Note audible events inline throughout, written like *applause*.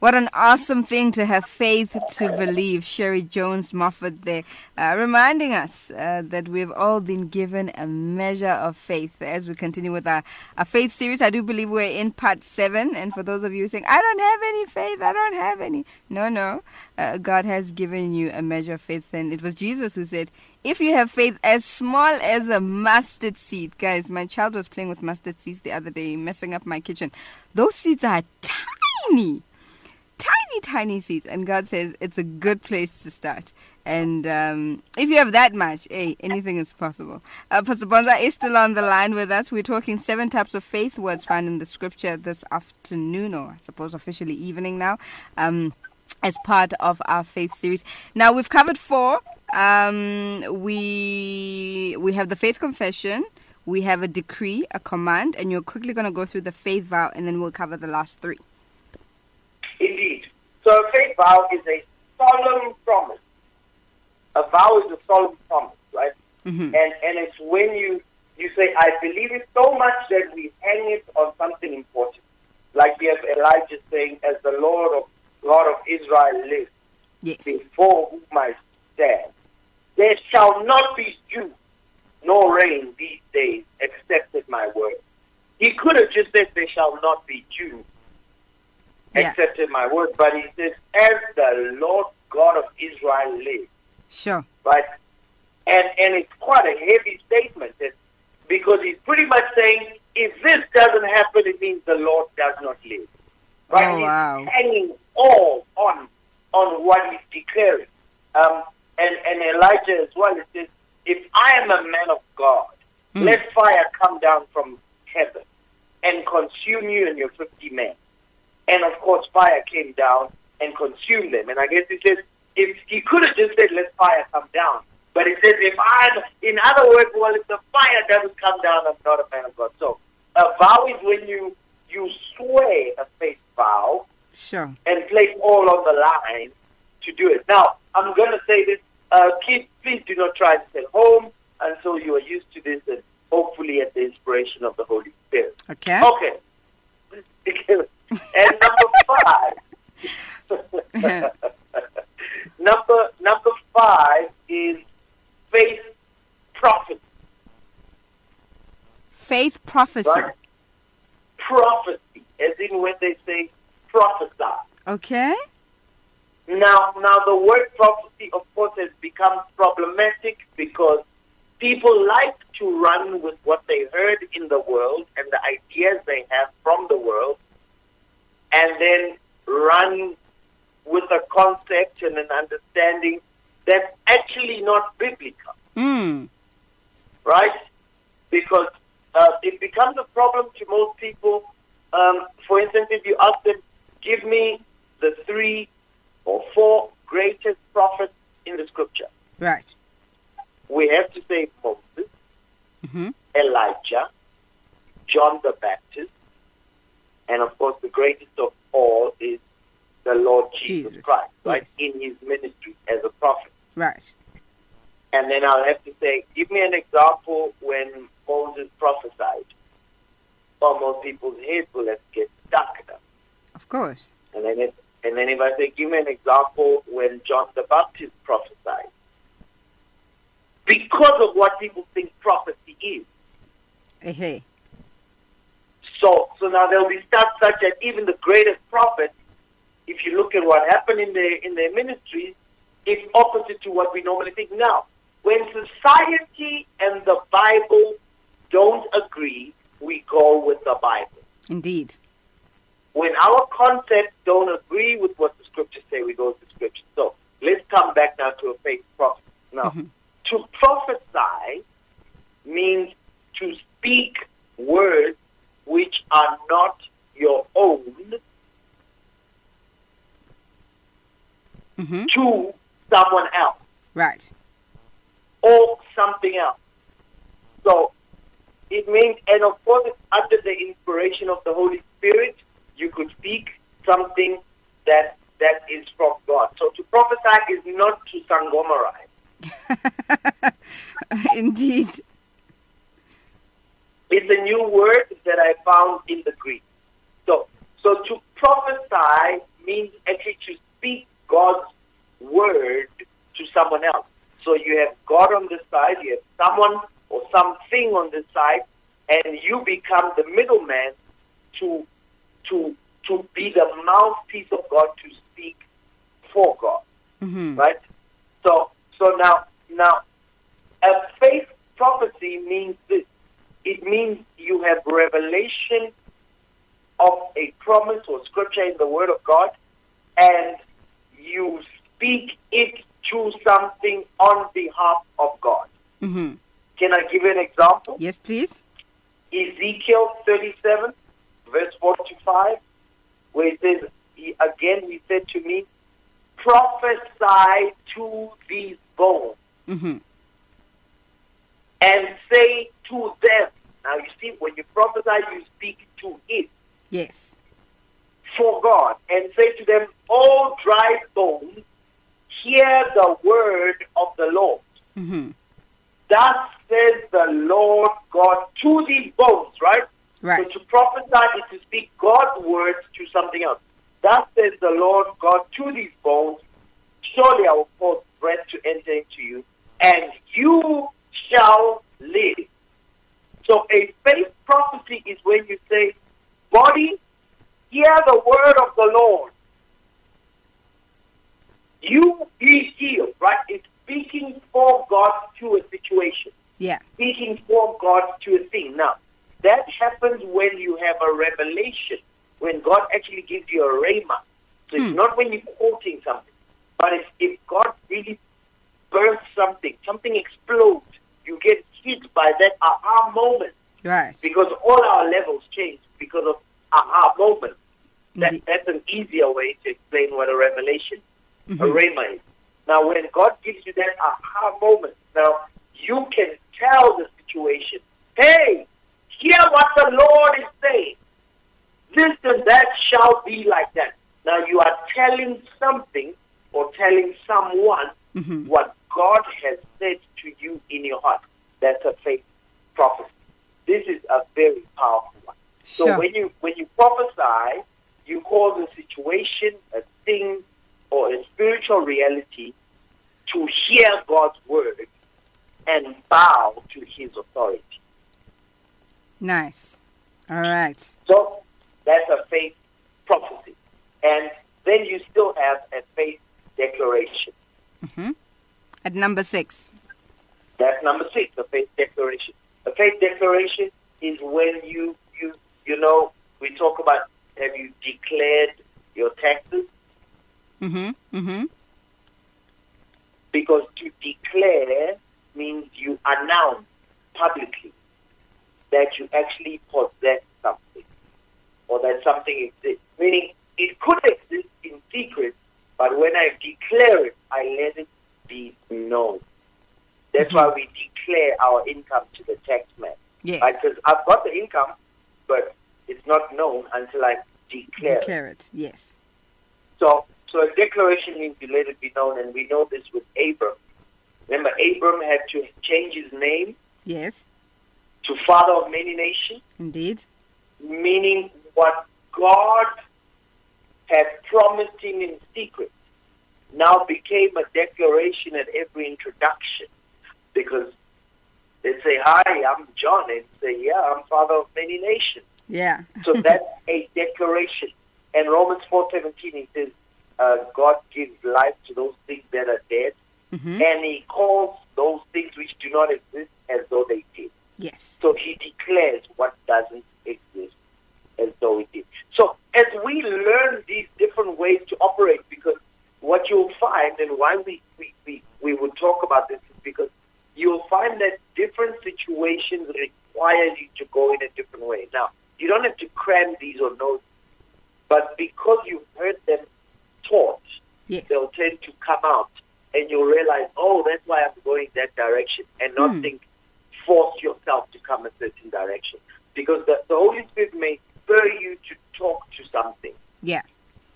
What an awesome thing to have faith to believe. Sherri Jones Moffett there, uh, reminding us uh, that we've all been given a measure of faith as we continue with our, our faith series. I do believe we're in part seven. And for those of you saying, I don't have any faith, I don't have any. No, no. Uh, God has given you a measure of faith. And it was Jesus who said, if you have faith as small as a mustard seed, guys, my child was playing with mustard seeds the other day, messing up my kitchen. Those seeds are tiny tiny, tiny seeds. And God says it's a good place to start. And um, if you have that much, hey, anything is possible. Uh, Pastor Bonsai is still on the line with us. We're talking seven types of faith words found in the scripture this afternoon, or I suppose officially evening now, um, as part of our faith series. Now, we've covered four. Um, we we have the faith confession, we have a decree, a command, and you're quickly going to go through the faith vow, and then we'll cover the last three. Indeed. So a faith vow is a solemn promise. A vow is a solemn promise, right? Mm-hmm. And and it's when you you say, I believe it so much that we hang it on something important. Like we have Elijah saying, As the Lord of God of Israel lives, Yes. before whom I stand, there shall not be dew nor rain these days, except at my word. He could have just said, There shall not be dew, Yeah. except my word. But he says, As the Lord God of Israel lives, Sure. right? And and it's quite a heavy statement because he's pretty much saying, if this doesn't happen, it means the Lord does not live. Right? Oh, He's wow. hanging all on on what he's declaring. Um, and, and Elijah as well, it says, if I am a man of God, Hmm. let fire come down from heaven and consume you and your 50 men. And of course, fire came down and consumed them. And I guess he says, if he could have just said, let fire come down. But he says, if I'm, in other words, well, if the fire doesn't come down, I'm not a man of God. So a vow is when you, you swear a faith vow Sure. and place all on the line to do it. Now, I'm going to say this, uh, kids, please do not try this at home until you are used to this and hopefully at the inspiration of the Holy Spirit. Okay. Okay. *laughs* and number five. *laughs* number number five is faith prophecy. Faith prophecy. Right? Prophecy, as in when they say prophesy. Okay. Now, now the word prophecy, of course, has become problematic because people like to run with what they heard in the world and the ideas they have from the world, and then run with a concept and an understanding that's actually not biblical, Mm. right? Because uh, it becomes a problem to most people. Um, for instance, if you ask them, give me the three or four greatest prophets in the scripture. Right. We have to say Moses, Mm-hmm. Elijah, John the Baptist, and of course the greatest of all is the Lord Jesus, Jesus, Christ, right? yes. In his ministry as a prophet. Right. And then I'll have to say, give me an example when Moses prophesied. Well, most people's heads will have to get stuck. Of course. And then, if, and then if I say, give me an example when John the Baptist prophesied. Because of what people think prophecy is. Hey, hey. So, so now there'll be stuff such that even the greatest prophets, if you look at what happened in their, in their ministries, it's opposite to what we normally think. Now, when society and the Bible don't agree, we go with the Bible. Indeed. when our concepts don't agree with what the scriptures say, we go with the scriptures. So let's come back now to a faith prophet. Now, mm-hmm. to prophesy means to speak words which are not your own Mm-hmm. to someone else Right. or something else. So it means, and of course, it's under the inspiration of the Holy Spirit, you could speak something that that is from God. So to prophesy is not to sangomarize. Indeed. It's a new word that I found in the Greek. So, so to prophesy means actually to speak God's word to someone else. So you have God on this side, you have someone or something on this side, and you become the middleman to to to be the mouthpiece of God to speak for God. Mm-hmm. Right? So so now now a faith prophecy means this. It means you have revelation of a promise or scripture in the Word of God, and you speak it to something on behalf of God. Mm-hmm. Can I give you an example? Yes, please. Ezekiel 37, verse 4 to 5, where it says, he, again, he said to me, prophesy to these bones Mm-hmm. and say to them. Now, you see, when you prophesy, you speak to it Yes. for God and say to them, all dry bones, hear the word of the Lord. Mm-hmm. Thus says the Lord God to these bones, right? Right. So to prophesy is to speak God's words to something else. Thus says the Lord God to these bones, surely I will cause breath to enter into you, and you shall live. So a faith prophecy is when you say, body, hear the word of the Lord. You be healed, right? It's speaking for God to a situation Yeah. speaking for God to a thing. Now, that happens when you have a revelation, when God actually gives you a rhema. So it's Hmm. not when you're quoting something, but it's if God really bursts something, something explodes, you get hit by that aha moment Right. because all our levels change because of aha moment. That, Indeed. that's an easier way to explain what a revelation, a Mhm. rhema is. Now, when God gives you that aha moment, now you can tell the situation, hey, hear what the Lord is saying. This and that shall be like that. Now, you are telling something or telling someone Mhm. what God has said to you in your heart. That's a faith prophecy. This is a very powerful one. So Sure. when you when you prophesy, you call the situation, a thing, or a spiritual reality to hear God's word and bow to His authority. Nice. All right. So that's a faith prophecy, and then you still have a faith declaration. Mm-hmm. At number six. That's number six, a faith declaration. A faith declaration is when you you you know we talk about have you declared your taxes Mm-hmm. Mm-hmm. Because to declare means you announce publicly that you actually possess something or that something exists. Meaning it could exist in secret, but when I declare it, I let it be known. That's why mm-hmm. we declare our income to the tax man. Yes. Because I've got the income, but it's not known until I declare. it. Declare it. Yes. So, so a declaration means you let it be known, and we know this with Abram. Remember, Abram had to change his name Yes. to Father of Many Nations, Indeed. meaning what God had promised him in secret now became a declaration at every introduction. Because they say, Hi, I'm John. They say, Yeah, I'm Father of Many Nations. Yeah. So *laughs* that's a declaration. And Romans 4.17, he says, uh, God gives life to those things that are dead, mm-hmm. and he calls those things which do not exist as though they did. Yes. So he declares what doesn't exist as though it did. So as we learn these different ways to operate, because what you'll find, and why we, we, we, we would talk about this, is because you'll find that different situations require you to go in a different way. Now, you don't have to cram these or know, but because you've heard them taught, Yes. they'll tend to come out, and you'll realize, oh, that's why I'm going that direction, and not Hmm. think, force yourself to come a certain direction. Because the, the Holy Spirit may spur you to talk to something, Yeah.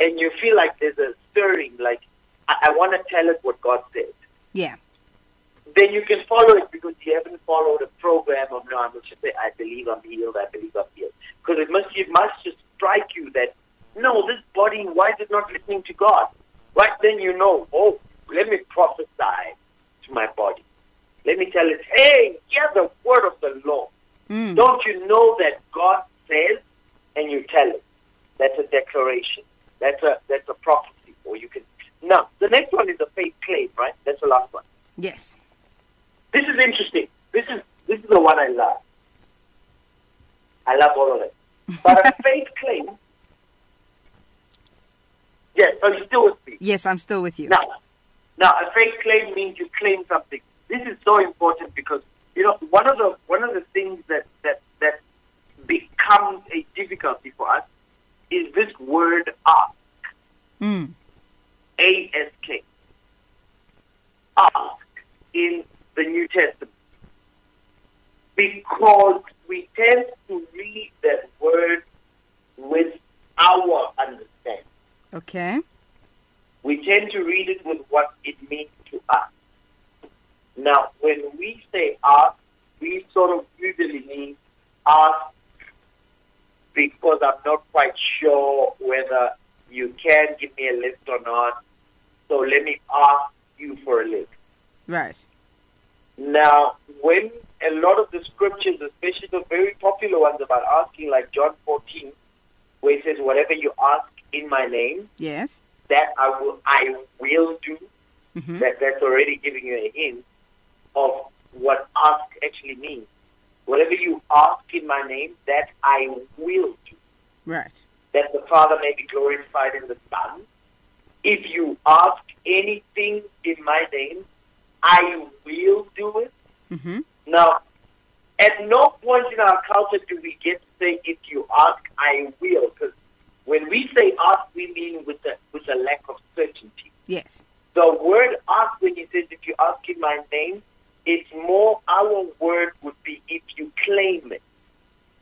and you feel like there's a stirring, like, I, I want to tell it what God said. Yeah. Then you can follow it because you haven't followed a program of no, I must just say, I believe I'm healed, I believe I'm healed. Because it must, it must just strike you that, no, this body, why is it not listening to God? Right then you know, oh, let me prophesy to my body. Let me tell it, hey, hear the word of the Lord. Mm. Don't you know that God says, and you tell it? That's a declaration. That's a that's a prophecy. Or you can now the next one is a faith claim, right? That's the last one. Yes. This is interesting. This is this is the one I love. I love all of it. But a *laughs* faith claim. Yes, so you still with me. Yes, I'm still with you. Now, now a faith claim means you claim something. This is so important because you know one of the one of the things that becomes a difficulty for us is this word ask. Mm. A S K. Ask in the New Testament. Because we tend to read that word with our understanding. Okay. We tend to read it with what it means to us. Now, when we say ask, we sort of usually mean ask because I'm not quite sure whether you can give me a list or not. So let me ask you for a list. Right. Now, when a lot of the scriptures, especially the very popular ones about asking, like John 14, where it says, "Whatever you ask in my name, Yes. that I will, I will do." hmm That that's already giving you a hint of what ask actually means. Whatever you ask in my name, that I will do. Right. That the Father may be glorified in the Son. If you ask anything in my name, I will do it. hmm Now, at no point in our culture do we get to say, if you ask, I will. Because when we say ask, we mean with a, with a lack of certainty. Yes. The word ask, when he says, if you ask in my name, it's more, our word would be, if you claim it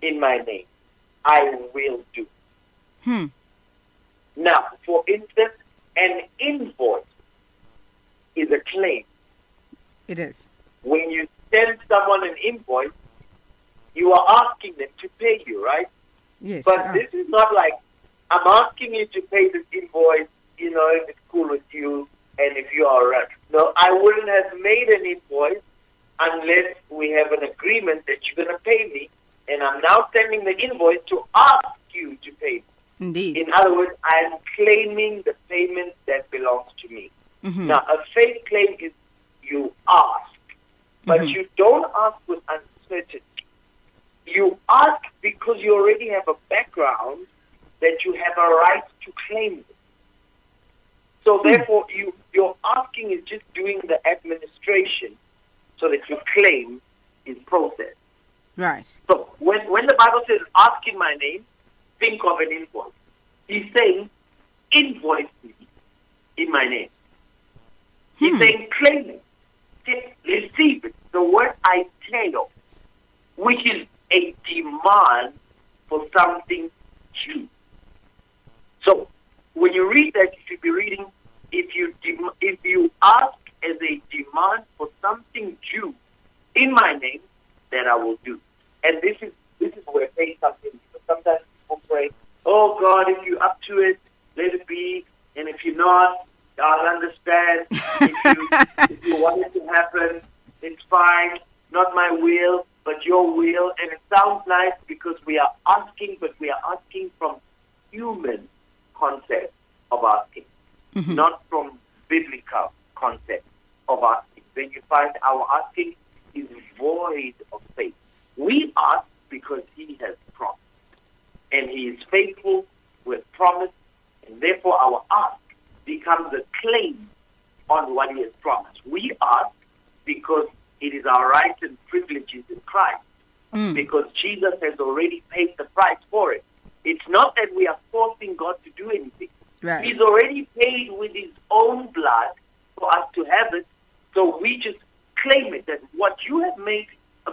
in my name, I will do. Hmm. Now, for instance, an invoice is a claim. It is. when you send someone an invoice, you are asking them to pay you, right? Yes. But this is not like I'm asking you to pay this invoice, you know, if it's cool with you and if you are right. No, I wouldn't have made an invoice unless we have an agreement that you're going to pay me, and I'm now sending the invoice to ask you to pay. Indeed. In other words, I'm claiming the payment that belongs to me. Mhm. Now, a faith claim is you ask, but Mhm. you don't ask with uncertainty. You ask because you already have a background that you have a right to claim it. So therefore, you your asking is just doing the administration so that your claim is processed. Right. So when, when the Bible says, ask in my name, think of an invoice. He's saying, invoice me in my name. He's Hmm. saying, claim it. Take- Receive it. The word aiteo, which is a demand for something due. So when you read that, you should be reading, if you, dem- if you ask as a demand for something due in my name, that I will do. And this is this is where faith comes in. Because sometimes people pray, "Oh God, if you're up to it, let it be, and if you're not, I'll understand. If you, if you want it to happen, it's fine. Not my will, but your will." And it sounds nice because we are asking, but we are asking from human concept of asking, mm-hmm. not from biblical concept of asking. Then you find our asking is void of faith. We ask because He has promised, and He is faithful with promise, and therefore our ask becomes a claim on what He has promised. We ask because it is our right and privileges in Christ, Mm. because Jesus has already paid the price for it. It's not that we are forcing God to do anything. Right. He's already paid with his own blood for us to have it. So we just claim it that what you have made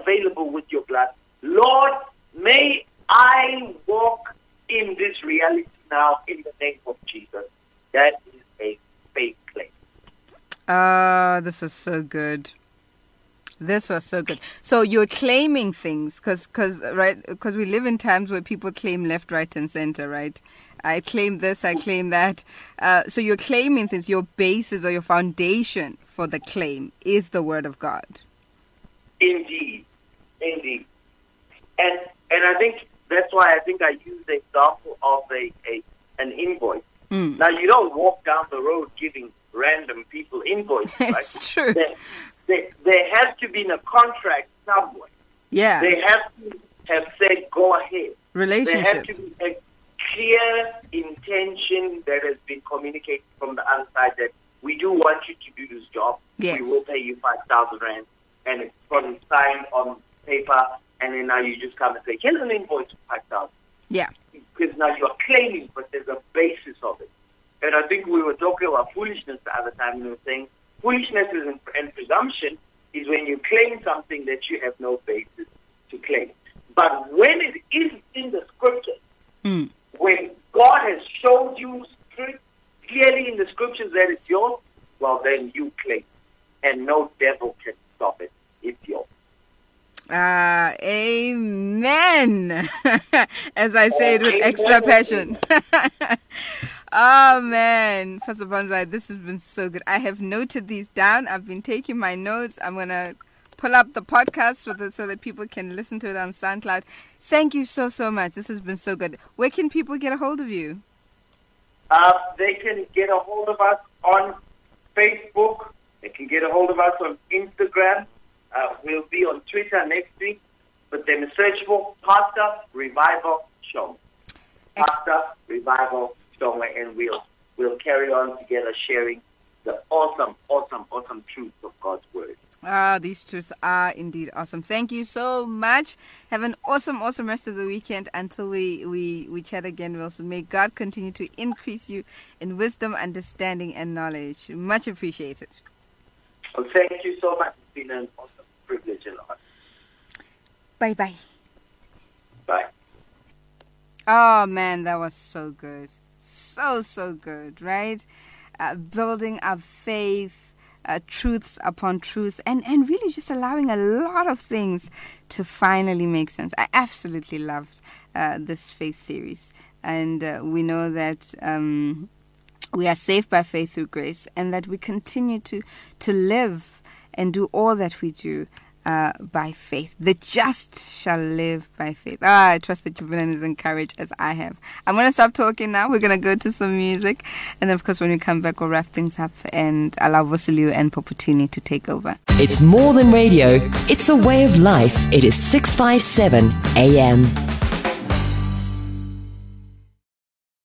available with your blood, Lord, may I walk in this reality now in the name of Jesus. That is a faith claim. Ah, this is so good. This was so good. So you're claiming things because, cause, right? Because we live in times where people claim left, right, and center, right? I claim this, I claim that. Uh, so you're claiming things. Your basis or your foundation for the claim is the word of God. Indeed, indeed, and and I think that's why I think I use the example of a, a an invoice. Mm. Now you don't walk down the road giving random people invoices, *laughs* right? it's true. There, there, there has to be a contract somewhere. Yeah. They have to have said go ahead. There Relationship. has to be a clear intention that has been communicated from the other side that we do want you to do this job. Yes. We will pay you five thousand rand, and it's from signed on paper, and then now you just come and say, "Here's an invoice for five thousand. Yeah. Because now you are claiming, but there's a basis of it. And I think we were talking about foolishness the other time. We were saying foolishness is in, and presumption is when you claim something that you have no basis to claim. But when it is in the scriptures, Mm. when God has showed you script- clearly in the scriptures that it's yours, well, then you claim. And no devil can stop it. It's yours. Ah, amen. *laughs* As I say it with extra passion. *laughs* oh man, Pastor Bonsai, this has been so good. I have noted these down. I've been taking my notes. I'm gonna pull up the podcast so that so that people can listen to it on SoundCloud. Thank you so so much. This has been so good. Where can people get a hold of you? Uh, they can get a hold of us on Facebook. They can get a hold of us on Instagram. Uh, we'll be on Twitter next week. But then search for Pastor Revival Show. Pastor Revival Show, and we'll we'll carry on together sharing the awesome, awesome, awesome truth of God's word. Ah, these truths are indeed awesome. Thank you so much. Have an awesome, awesome rest of the weekend until we, we, we chat again, Wilson. May God continue to increase you in wisdom, understanding, and knowledge. Much appreciated. Well, thank you so much. It's been an awesome privilege and honor. Bye bye. Bye. Oh man, that was so good. So, so good, right? Uh, building our faith, uh, truths upon truths, and, and really just allowing a lot of things to finally make sense. I absolutely loved uh, this faith series. And uh, we know that. Um, we are saved by faith through grace, and that we continue to to live and do all that we do uh, by faith. The just shall live by faith. Ah, I trust that you've been as encouraged as I have. I'm going to stop talking now. We're going to go to some music, and of course when we come back, we'll wrap things up and allow Vosiliu and Poputini to take over. It's more than radio, it's a way of life. It is 657 AM.